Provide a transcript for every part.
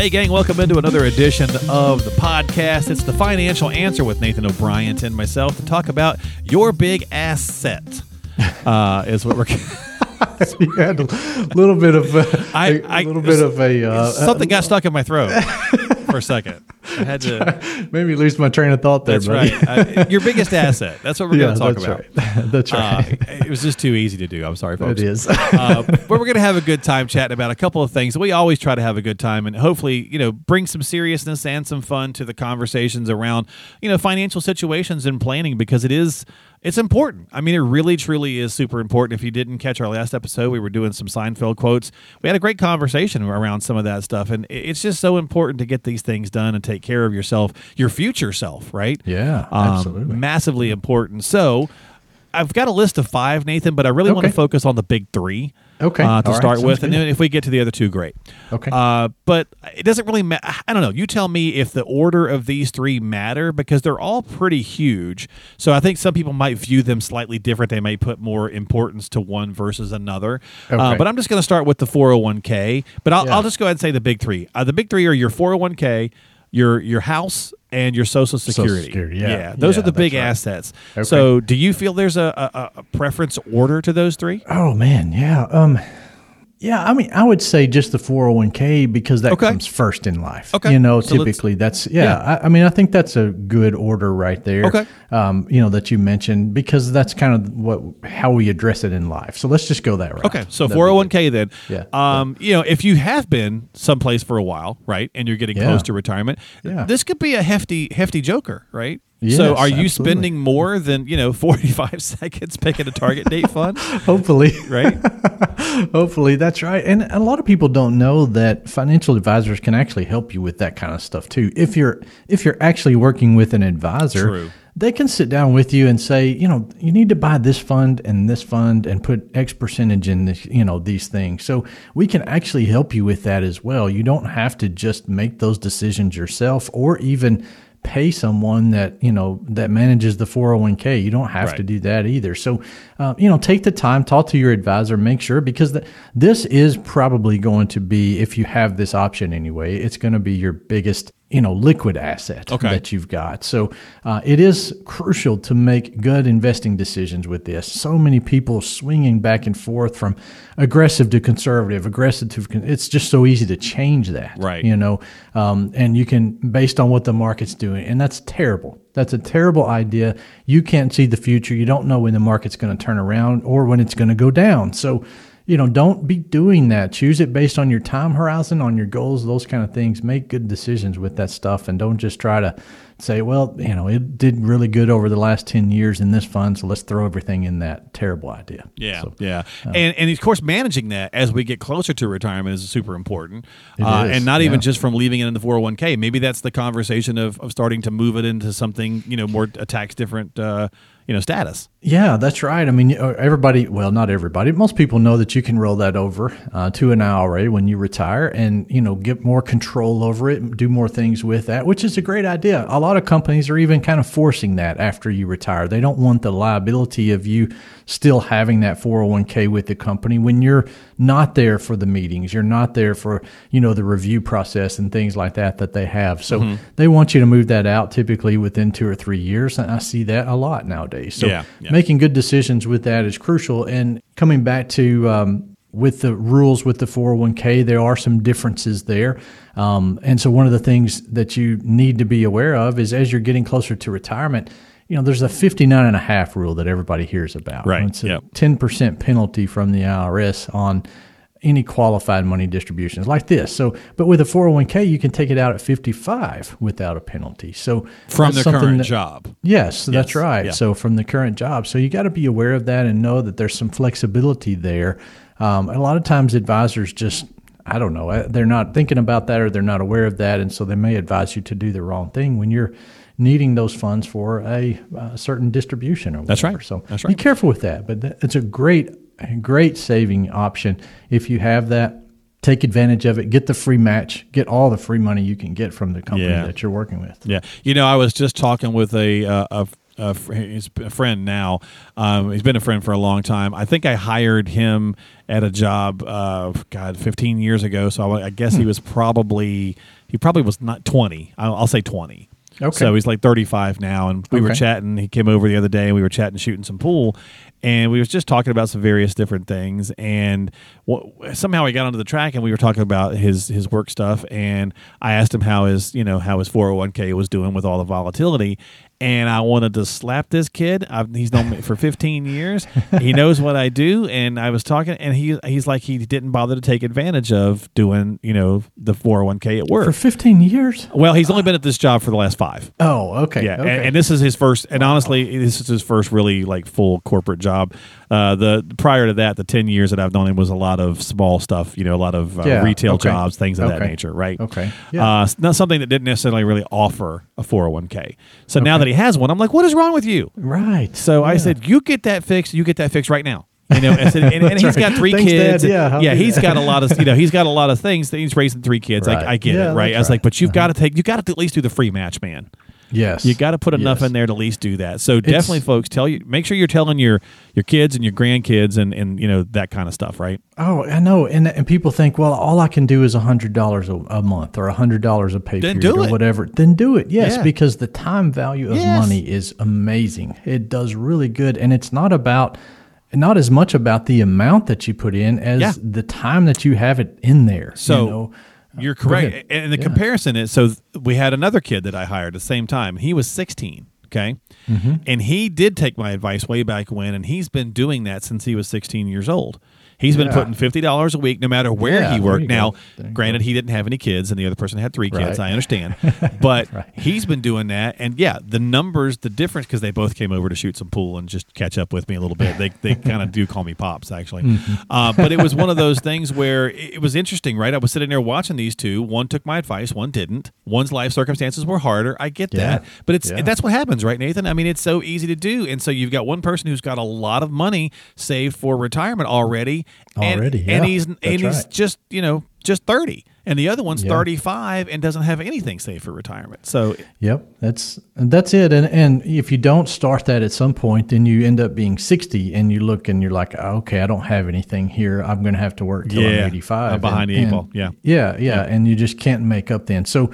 Hey, gang, welcome into another edition of the podcast. It's the financial answer with Nathan O'Brien and myself to talk about your big asset. Uh, is what we're. you had a little bit of a, I- a I- little bit of a uh, Something got stuck in my throat for a second. I had to. made me lose my train of thought there. That's buddy. right. Uh, your biggest asset. That's what we're yeah, going to talk that's about. right. that's Uh, right. it was just too easy to do. I'm sorry, folks. it is. uh, but we're going to have a good time chatting about a couple of things. We always try to have a good time and hopefully, you know, bring some seriousness and some fun to the conversations around, you know, financial situations and planning because it is it's important. I mean, it really truly is super important. If you didn't catch our last episode, we were doing some Seinfeld quotes. We had a great conversation around some of that stuff and it's just so important to get these things done and take care of yourself, your future self, right? Yeah, Um, absolutely. Massively important. So, I've got a list of five, Nathan, but I really want to focus on the big three. Okay. Uh, to All right. start Sounds with, and good. then if we get to the other two, great. Okay. Uh, but it doesn't really matter. I don't know. You tell me if the order of these three matter because they're all pretty huge. So I think some people might view them slightly different. They may put more importance to one versus another. Uh, but I'm just going to start with the 401k. But I'll, Yeah. I'll just go ahead and say the big three. Uh, the big three are your 401k, your your house, and your Social Security. Security, yeah. those Yeah, are the big right. assets. Okay. So do you feel there's a, a, a preference order to those three? oh man, yeah. Um, yeah. I mean, I would say just the four hundred one k because that Okay. comes first in life. Okay. You know, So typically that's yeah. Yeah. I, I mean, I think that's a good order right there. Okay. Um, you know that you mentioned because that's kind of what how we address it in life. So let's just go that route. Okay, so That'd four hundred one k then. Yeah, Um, you know, if you have been someplace for a while, right, and you're getting Yeah. close to retirement, Yeah. this could be a hefty, hefty joker, right? So, Yes, are you absolutely. spending more than you know forty five seconds picking a target date fund, Hopefully. right? Hopefully that's right. And a lot of people don't know that financial advisors can actually help you with that kind of stuff too. If you're if you're actually working with an advisor, True. they can sit down with you and say, you know, you need to buy this fund and this fund and put X percentage in this, you know, these things. So we can actually help you with that as well. You don't have to just make those decisions yourself or even pay someone that you know that manages the 401k you don't have Right. to do that either so uh, you know take the time talk to your advisor make sure because the, this is probably going to be if you have this option anyway it's going to be your biggest you know liquid asset Okay. that you've got. So uh, it is crucial to make good investing decisions with this. So many people swinging back and forth from aggressive to conservative aggressive to con- it's just so easy to change that Right. you know? Um, and you can based on what the market's doing and that's terrible. That's a terrible idea. You can't see the future. You don't know when the market's going to turn around or when it's going to go down. So you know don't be doing that choose it based on your time horizon on your goals those kind of things make good decisions with that stuff and don't just try to say well you know it did really good over the last 10 years in this fund so let's throw everything in that terrible idea Yeah, So, yeah, and and of course managing that as we get closer to retirement is super important, uh, is, and not even yeah. just from leaving it in the four hundred one k. Maybe that's the conversation of, of starting to move it into something you know more a tax different uh, you know status. Yeah, that's right. I mean, uh, everybody, well, not everybody, most people know that you can roll that over uh, to an IRA when you retire and, you know, get more control over it, and do more things with that, which is a great idea. A lot of companies are even kind of forcing that after you retire. They don't want the liability of you still having that 401k with the company when you're not there for the meetings, you're not there for, you know, the review process and things like that that they have. So Mm-hmm. they want you to move that out typically within two or three years. And I see that a lot nowadays. So Yeah, yeah. Making good decisions with that is crucial. And coming back to um, with the rules with the 401k, there are some differences there. Um, and so one of the things that you need to be aware of is as you're getting closer to retirement, you know, there's a 59 and a half rule that everybody hears about. Right, It's a yep. 10% penalty from the IRS on any qualified money distributions like this. So, but with a 401k, you can take it out at 55 without a penalty. So From the current that- job. Yes, that's right. yeah. So from the current job, so you got to be aware of that and know that there's some flexibility there. Um, a lot of times, advisors just I don't know, uh, they're not thinking about that or they're not aware of that. And so they may advise you to do the wrong thing when you're needing those funds for a, uh, certain distribution or That's right. So That's right. be careful with that. But that, it's a great, a great saving option. If you have that, take advantage of it. Get the free match. Get all the free money you can get from the company Yeah. that you're working with. Yeah, you know, I was just talking with a uh, a, a, fr- he's a friend now. Um, he's been a friend for a long time. I think I hired him at a job, uh, God, 15 years ago. So I, I guess Hmm. he was probably he probably was not 20. I'll, I'll say 20. Okay. So he's like 35 now, and we were chatting. He came over the other day, and we were chatting, shooting some pool, and we was just talking about some various different things. And somehow he got onto the track, and we were talking about his his work stuff. And I asked him how his you know how his 401k was doing with all the volatility. And I wanted to slap this kid. I've, he's known me for 15 years. He knows what I do. And I was talking, and he he's like he didn't bother to take advantage of doing you know the 401k at work. For 15 years? well, he's only been at this job for the last five. Oh, okay. Yeah, okay. and, and this is his first. And honestly, this is his first really like full corporate job. Uh, the prior to that, the ten years that I've known him was a lot of small stuff. You know, a lot of uh, Yeah, retail okay. jobs, things of that nature. Right. Okay, yeah. Uh, not something that didn't necessarily really offer a four hundred one k. So now that he has one, I'm like, what is wrong with you? right. So I said, you get that fixed. You get that fixed right now. You know, and, and, and got three Thanks, kids. Dad. Yeah, yeah, he's that. got a lot of you know he's got a lot of things. That he's raising three kids. Right. I, I get Yeah, it, right? I was like, but you've got to take you got to at least do the free match, man. Yes. You got to put enough Yes. in there to at least do that. So definitely, folks, tell you make sure you're telling your your kids and your grandkids and and you know that kind of stuff, right? Oh, I know, and and people think, well, all I can do is a hundred dollars a month or a hundred dollars a pay Then period do or whatever. Then do it, yes, Yeah. because the time value of Yes. money is amazing. It does really good, and it's not about not as much about the amount that you put in as Yeah. the time that you have it in there. So you know? You're correct. And the Yeah. comparison is so we had another kid that I hired at the same time. He was 16. Okay. Mm-hmm. And he did take my advice way back when, and he's been doing that since he was 16 years old. He's been Yeah. putting fifty dollars a week, no matter where Yeah, he worked. Now, granted, he didn't have any kids, and the other person had three kids. Right. I understand, but Right. he's been doing that, and yeah, the numbers, the difference, because they both came over to shoot some pool and just catch up with me a little bit. They they kind of do call me pops, actually. Mm-hmm. Uh, but it was one of those things where it, it was interesting, right? I was sitting there watching these two. One took my advice, one didn't. One's life circumstances were harder. I get Yeah. that, but it's that's what happens, right, Nathan? I mean, it's so easy to do, and so you've got one person who's got a lot of money saved for retirement already, Already, and yeah. he's and he's right. just you know just thirty, and the other one's Yeah. thirty five and doesn't have anything saved for retirement. So Yep, that's that's it. And and if you don't start that at some point, then you end up being sixty, and you look and you're like, oh, okay, I don't have anything here. I'm going to have to work till Yeah, I'm eighty five. Behind the eight ball. Yeah. yeah, yeah, and you just can't make up then. So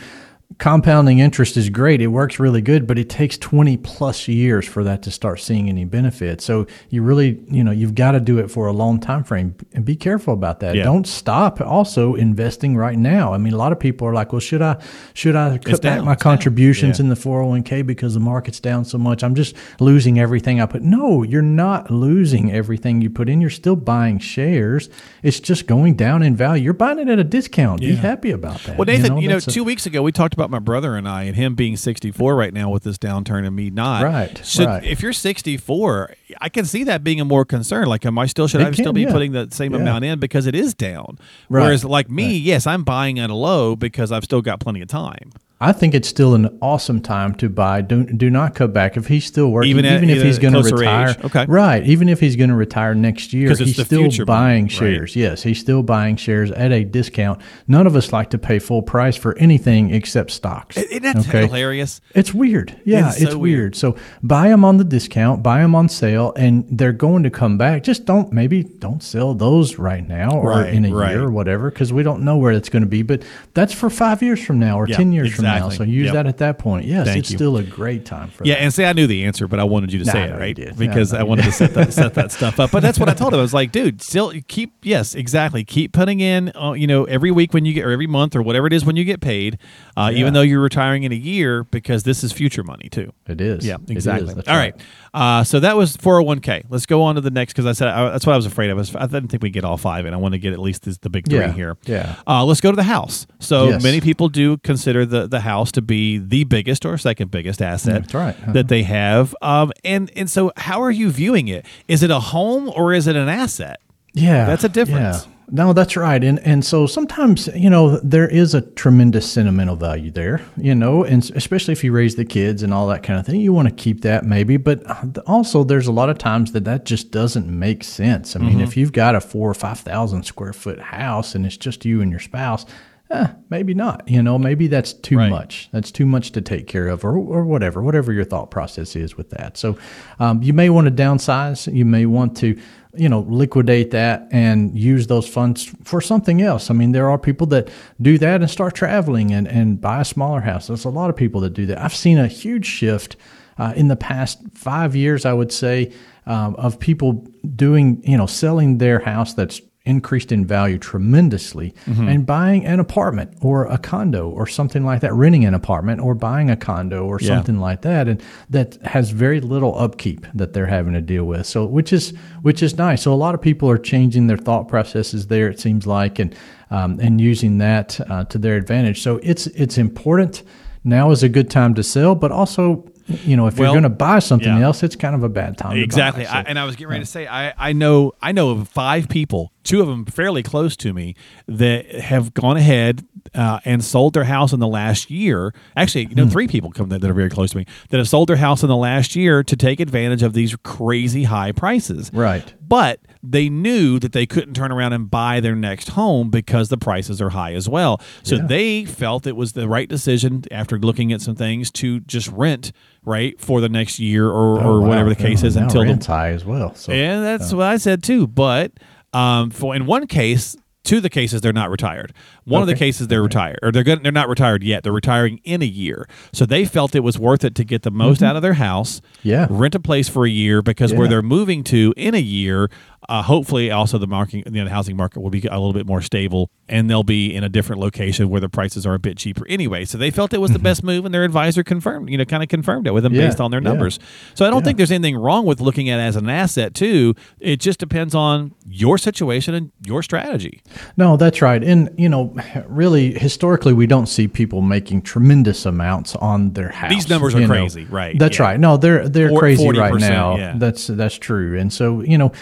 compounding interest is great. It works really good, but it takes 20 plus years for that to start seeing any benefit. So you really, you know, you've got to do it for a long time frame and be careful about that. Yeah. Don't stop also investing right now. I mean, a lot of people are like, well, should I, should I cut back down, my contributions Yeah. in the 401k because the market's down so much? I'm just losing everything I put. No, you're not losing everything you put in. You're still buying shares. It's just going down in value. You're buying it at a discount. Be happy about that. Well, Nathan, you know, that's a- two weeks ago we talked about my brother and I, and him being 64 right now with this downturn, and me not. Right, Should, right. If you're 64, I can see that being a more concern. Like, am I still should It I still be yeah. putting the same Yeah. amount in because it is down? Right, Whereas, like me, yes, I'm buying at a low because I've still got plenty of time. I think it's still an awesome time to buy. Do do not cut back if he's still working, Even even, if he's going to retire. age. Okay. right? Even if he's going to retire next year, he's still money, buying right? shares. Yes, he's still buying shares at a discount. None of us like to pay full price for anything except stocks. Isn't that hilarious? It's weird. Yeah, It's it's, so weird. weird. So buy them on the discount, buy them on sale, and they're going to come back. Just don't maybe don't sell those right now or Right, in a right. year or whatever because we don't know where it's going to be. But that's for five years from now or Yeah, ten years from now. So use Yep. that at that point. Yes, Thank it's you. still a great time for Yeah, that. and say I knew the answer, but I wanted you to Nah, say it right because I I wanted to set that set that stuff up. But that's what I told him. I was like, dude, still keep yes, exactly. Keep putting in, uh, you know, every week when you get or every month or whatever it is when you get paid, uh, Yeah. even though you're retiring in a year because this is future money too. It is. Yeah, exactly. That's All right. Uh, so that was 401k. Let's go on to the next because I said I, that's what I was afraid of. I didn't think we get all five and I want to get at least this, the big three Yeah, here. yeah. Uh, let's go to the house. So Yes. many people do consider the, the house to be the biggest or second biggest asset That's right. Uh-huh. that they have. Um, and and so how are you viewing it? Is it a home or is it an asset? Yeah, That's a difference. Yeah. No, that's right. And and so sometimes, you know, there is a tremendous sentimental value there, you know, and especially if you raise the kids and all that kind of thing, you want to keep that maybe, but also there's a lot of times that that just doesn't make sense. I mean, mm-hmm. if you've got a 4 or 5,000 square foot house and it's just you and your spouse, eh, maybe not. You know, maybe that's too right. much. That's too much to take care of, or, or whatever, whatever your thought process is with that. So um, you may want to downsize. You may want to, you know, liquidate that and use those funds for something else. I mean, there are people that do that and start traveling and, and buy a smaller house. There's a lot of people that do that. I've seen a huge shift uh, in the past five years, I would say, um, of people doing, you know, selling their house that's increased in value tremendously mm-hmm. and buying an apartment or a condo or something like that renting an apartment or buying a condo or yeah. something like that and that has very little upkeep that they're having to deal with so which is which is nice so a lot of people are changing their thought processes there it seems like and um, and using that uh, to their advantage so it's it's important now is a good time to sell but also you know, if well, you're going to buy something yeah. else, it's kind of a bad time. Exactly. Buy, so, I, and I was getting ready to say, I, I know, I know of five people, two of them fairly close to me, that have gone ahead uh, and sold their house in the last year. Actually, you know, hmm. three people come that, that are very close to me that have sold their house in the last year to take advantage of these crazy high prices. Right. But they knew that they couldn't turn around and buy their next home because the prices are high as well. So yeah. they felt it was the right decision after looking at some things to just rent right for the next year or, oh, or wow. whatever the case is until rent's the, high as well. So, and that's what I said too. But um, for in one case, two of the cases they're not retired. One okay. of the cases they're retired, or they're good, they're not retired yet. They're retiring in a year, so they felt it was worth it to get the most mm-hmm. out of their house. Yeah, rent a place for a year because yeah. where they're moving to in a year, uh, hopefully, also the market, you know, the housing market will be a little bit more stable, and they'll be in a different location where the prices are a bit cheaper anyway. So they felt it was the mm-hmm. best move, and their advisor confirmed, you know, kind of confirmed it with them yeah, based on their numbers. Yeah. So I don't yeah. think there's anything wrong with looking at it as an asset too. It just depends on your situation and your strategy. No, that's right. And you know, really, historically, we don't see people making tremendous amounts on their house. These numbers are crazy, know. right? That's right. No, they're they're crazy right now. That's that's true. And so you know.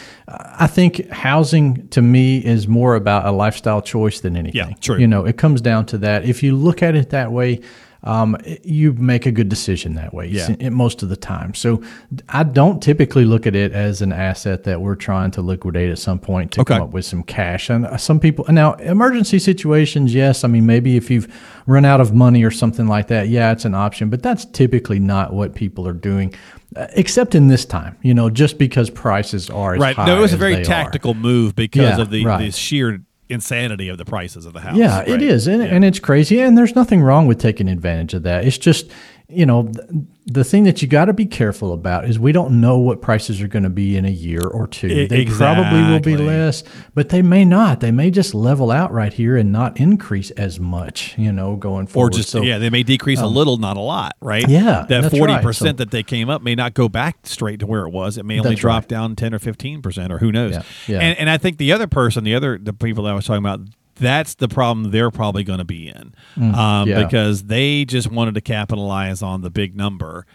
I think housing to me is more about a lifestyle choice than anything. Yeah, true. You know, it comes down to that. If you look at it that way, um, you make a good decision that way yeah. most of the time. So I don't typically look at it as an asset that we're trying to liquidate at some point to okay. come up with some cash. And uh, some people now emergency situations, yes. I mean, maybe if you've run out of money or something like that, yeah, it's an option. But that's typically not what people are doing uh, except in this time, you know, just because prices are right. no, it was a very tactical are. move because yeah, of the, right. the sheer insanity of the prices of the house. Yeah, right? it is, and, yeah. and it's crazy, and there's nothing wrong with taking advantage of that. It's just you know, the thing that you got to be careful about is we don't know what prices are going to be in a year or two. They exactly. probably will be less, but they may not. They may just level out right here and not increase as much, you know, going forward. Or just, so, yeah, they may decrease um, a little, not a lot, right? Yeah. That 40% right. so, that they came up may not go back straight to where it was. It may only drop right. down 10 or 15%, or who knows. Yeah. yeah. And, and I think the other person, the other, the people that I was talking about, that's the problem they're probably going to be in. Mm, um, yeah. because they just wanted to capitalize on the big number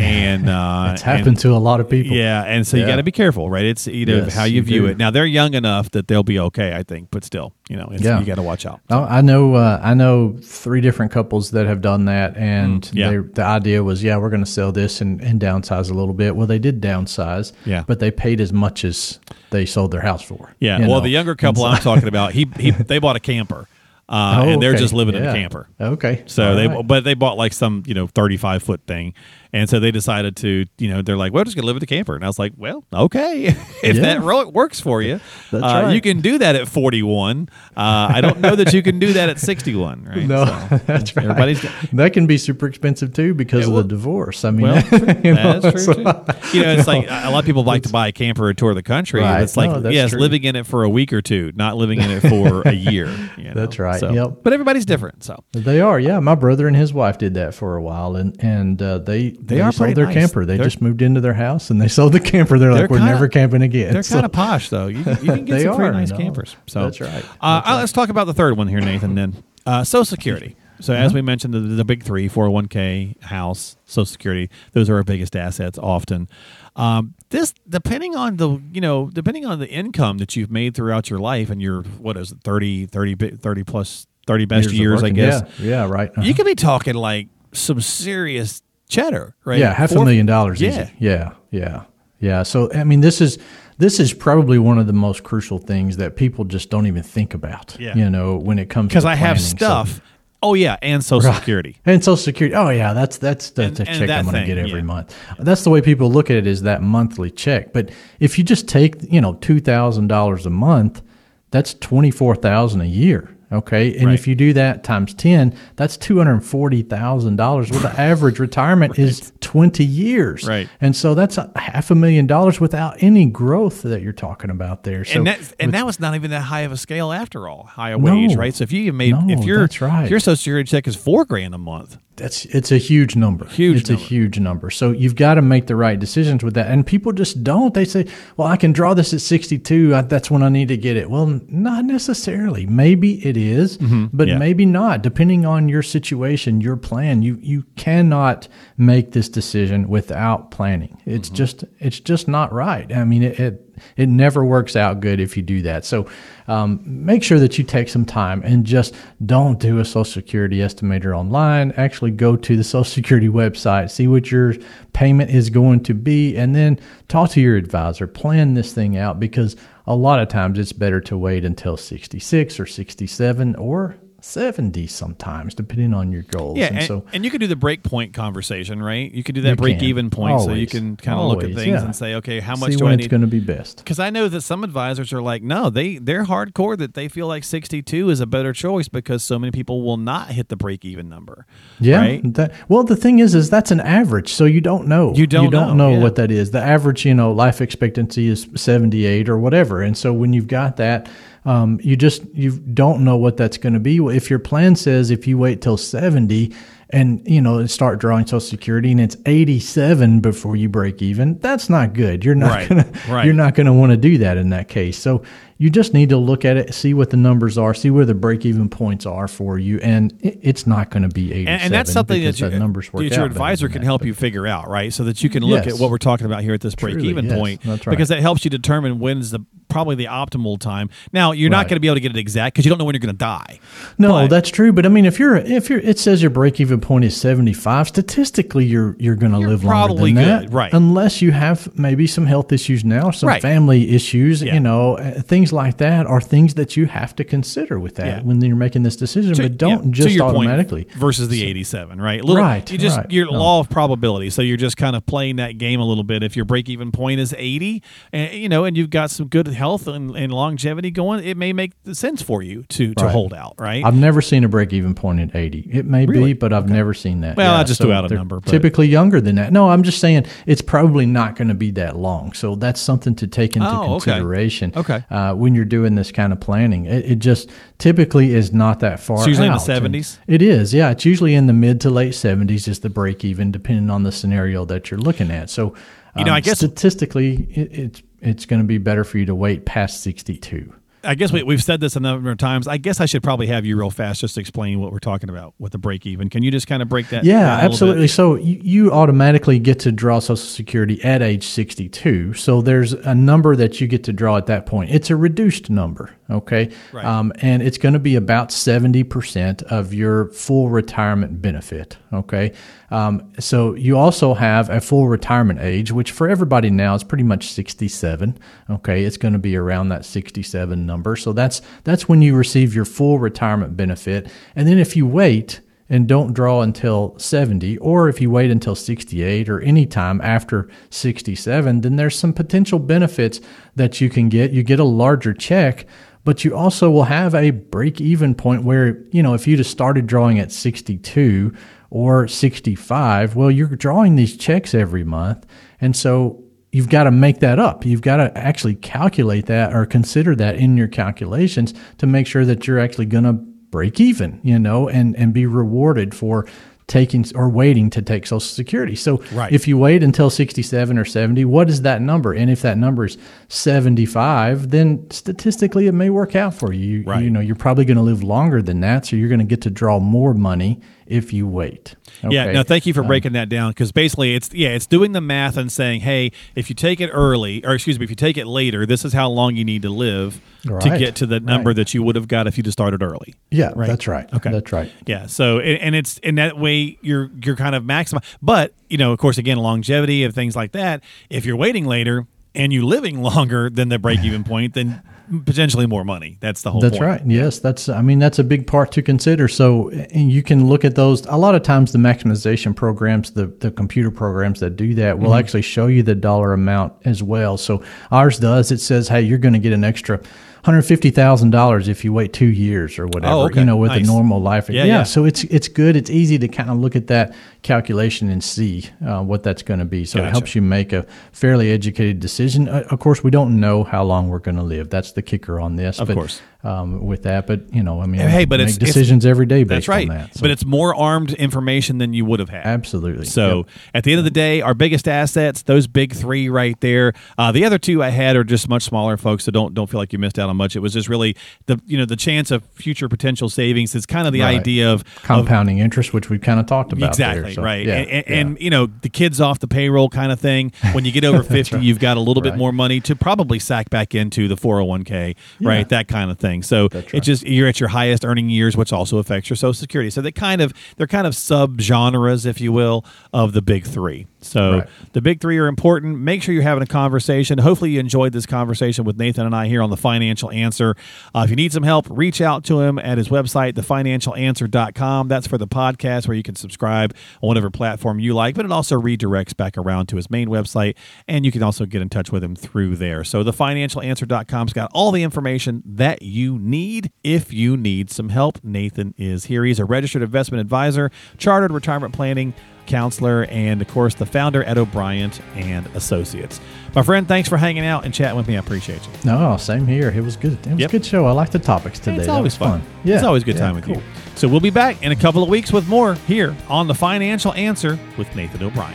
and uh, it's happened and, to a lot of people. Yeah, and so yeah. you got to be careful, right? It's you know yes, how you, you view do. it. Now they're young enough that they'll be okay, I think, but still, you know, yeah. you got to watch out. Oh, I know, uh, I know three different couples that have done that, and mm, yeah. they, the idea was, yeah, we're going to sell this and, and downsize a little bit. Well, they did downsize, yeah, but they paid as much as they sold their house for. Yeah, well, know? the younger couple I'm talking about, he he they bought a camper. Uh, oh, and they're okay. just living yeah. in a camper. Okay. So All they, right. but they bought like some, you know, 35 foot thing. And so they decided to, you know, they're like, well, we're just going to live in the camper. And I was like, well, okay. if yeah. that ro- works for you, uh, right. you can do that at 41. Uh, I don't know that you can do that at 61, right? No, so, that's right. Everybody's got, that can be super expensive too because yeah, well, of the divorce. I mean, well, you know, that's true so, too. You know, it's like a lot of people like to buy a camper or tour the country. Right. It's like, no, yes, true. living in it for a week or two, not living in it for a year. You know? That's right. So, yep. But everybody's different. So they are. Yeah. My brother and his wife did that for a while and, and uh, they, they, they, are sold their nice camper. They they're, just moved into their house and they sold the camper. They're, they're like, we're kinda, never camping again. They're so. kind of posh, though. You, you can get some pretty nice no, campers. So that's right. Uh, right. let's talk about the third one here, Nathan. Then uh, Social Security. So as we mentioned, the, the big three: four hundred one k, house, Social Security. Those are our biggest assets often. Um, this depending on the you know depending on the income that you've made throughout your life and your what is it 30 30 30 plus 30 best of years, I guess. Yeah, yeah, right. Uh-huh. You could be talking like some serious cheddar, right? Yeah, half Four- a million dollars. Yeah. easy. yeah, yeah, yeah. So I mean, this is this is probably one of the most crucial things that people just don't even think about. Yeah. you know, when it comes to. because I have planning. So- stuff. oh yeah, and Social Security. and Social Security. Oh yeah, that's that's the, And- the and check that I'm going to get every yeah. month. That's the way people look at it is that monthly check. But if you just take you know two thousand dollars a month, that's twenty four thousand a year. Okay, and Right. if you do that times ten, that's two hundred forty thousand dollars. Well, the average retirement is twenty years. Right. and so that's a half a million dollars without any growth that you're talking about there. So and that and that was not even that high of a scale after all, high a No. wage, right? So if you made No, if your right. if your Social Security check is four grand a month, That's it's a huge number. Huge It's number. a huge number. So you've got to make the right decisions with that. And people just don't. They say, "Well, I can draw this at 62. I, that's when I need to get it." Well, not necessarily. Maybe it is, but Mm-hmm. Yeah. maybe not. Depending on your situation, your plan, you you cannot make this decision without planning. Mm-hmm. It's just it's just not right. I mean, it, it it never works out good if you do that. So um, make sure that you take some time and just don't do a Social Security estimator online. Actually, go to the Social Security website, see what your payment is going to be, and then talk to your advisor. Plan this thing out because a lot of times it's better to wait until 66 or 67 or 70 sometimes, depending on your goals. yeah, and and, so and you could do the break point conversation, right? You could do that break can. even point, so you can kind of look at things yeah. and say, okay, how much see do when I it's going to be best. Because I know that some advisors are like, no, they they're hardcore that they feel like 62 is a better choice because so many people will not hit the break even number. Yeah. right? That, well, the thing is, is that's an average, so you don't know. You don't You don't know, know, yeah. what that is. The average, you know, life expectancy is seventy eight or whatever, and so when you've got that, um, you just you don't know what that's going to be. If your plan says if you wait till seventy. And you know, start drawing Social Security, and it's eighty-seven before you break even. That's not good. You're not Right, gonna, right. you're not going to want to do that in that case. So you just need to look at it, see what the numbers are, see where the break-even points are for you, and it, it's not going to be eighty-seven. and, and that's something that, you, the numbers work that your advisor can that. help you figure out, right? So that you can look Yes. at what we're talking about here at this break Truly, even yes, point, that's right. because that helps you determine when's the probably the optimal time. Now you're not going to be able to get it exact because you don't know when you're going to die. No, But- that's true. But I mean, if you're if you're, it says your break even point is seventy five. Statistically, you're you're going to live longer than good, that, right. Unless you have maybe some health issues now, some Right. family issues, Yeah. you know, uh, things like that are things that you have to consider with that Yeah. when you're making this decision. To- but don't yeah, just automatically. versus the 87 right little, Right, you just right. your No. law of probability so you're just kind of playing that game a little bit if your break even point is 80 and you know and you've got some good health and, and longevity going it may make sense for you to to Right. hold out right I've never seen a break even point at 80. It may Really? be, but I've never seen that. Well, I just threw out a number, but- Typically younger than that. No, I'm just saying it's probably not going to be that long. So that's something to take into Oh, okay. consideration Okay. uh, when you're doing this kind of planning. It, it just typically is not that far It's usually in the out. And 70s? It is, yeah. It's usually in the mid to late 70s is the break even, depending on the scenario that you're looking at. So, You know, um, I guess- statistically, it, it's it's going to be better for you to wait past 62. I guess we, we've said this a number of times. I guess I should probably have you real fast just explain what we're talking about with the break even. Can you just kind of break that? Yeah, absolutely. bit? So you, you automatically get to draw Social Security at age 62. So there's a number that you get to draw at that point. It's a reduced number, okay? Right. Um, and it's going to be about 70% of your full retirement benefit, okay? Um, so you also have a full retirement age, which for everybody now is pretty much 67, okay? It's going to be around that 67 number. So that's that's when you receive your full retirement benefit. And then if you wait, and don't draw until 70, or if you wait until 68 or any time after 67, then there's some potential benefits that you can get. You get a larger check, but you also will have a break even point where, you know, if you just started drawing at 62 or 65, well, you're drawing these checks every month. And so you've got to make that up. You've got to actually calculate that or consider that in your calculations to make sure that you're actually going to break even, you know, and and be rewarded for taking or waiting to take Social Security. So Right. if you wait until 67 or 70, what is that number? And if that number is 75, then statistically it may work out for you. You- Right. You know, you're probably going to live longer than that, so you're going to get to draw more money if you wait. Yeah, no, thank you for um, breaking that down because basically it's yeah, it's doing the math and saying, hey, if you take it early, or excuse me, if you take it later, this is how long you need to live to get to the number right. that you would have got if you just started early. Yeah, Right. that's right. Okay. That's right. Yeah. So and, and it's in that way you're you're kind of maximum. But you know, of course, again, longevity of things like that. If you're waiting later and you living longer than the break even point, then potentially more money. That's the whole. That's point. right. Yes, that's. I mean, that's a big part to consider. So, and you can look at those. A lot of times, the maximization programs, the the computer programs that do that, will Mm-hmm. actually show you the dollar amount as well. So ours does. It says, hey, you're going to get an extra. Hundred fifty thousand dollars if you wait two years or whatever, Oh, okay. you know, with Nice. a normal life. Yeah, yeah. So it's it's good. It's easy to kind of look at that calculation and see uh, what that's going to be. So Gotcha. it helps you make a fairly educated decision. Uh, of course, we don't know how long we're going to live. That's the kicker on this. Of but, course. Um, with that. But you know, I mean, Hey, but make it's- it's- decisions every day based That's right. on that. So But it's more armed information than you would have had. absolutely So Yep. at the end of the day, our biggest assets, those big three right there. Uh, the other two I had are just much smaller, folks. So don't don't feel like you missed out on much. It was just really the you know the chance of future potential savings. Is kind of the Right. idea of of- compounding interest, which we've kind of talked about. there. Exactly So, right, yeah, and, and, yeah. and, you know the kids off the payroll kind of thing. When you get over fifty, you've got a little bit more money to probably sack back into the four hundred one k, right? That kind of thing. So That's it right. just you're at your highest earning years, which also affects your Social Security. So they kind of they're kind of sub genres, if you will, of the big three. So Right. the big three are important. Make sure you're having a conversation. Hopefully, you enjoyed this conversation with Nathan and I here on the Financial Answer. Uh, if you need some help, reach out to him at his website, thefinancialanswer.com. That's for the podcast where you can subscribe on whatever platform you like, but it also redirects back around to his main website, and you can also get in touch with him through there. So thefinancialanswer.com's got all the information that you need if you need some help. Nathan is here. He's a registered investment advisor, chartered retirement planning counselor, and of course the founder Ed O'Brien and Associates. My friend, thanks for hanging out and chatting with me. I appreciate you. no, same here. It was good. It was Yep. a good show. I like the topics today. It's always was fun. Yeah, It's always a good Yeah, time with cool. you. So we'll be back in a couple of weeks with more here on the Financial Answer with Nathan O'Brien.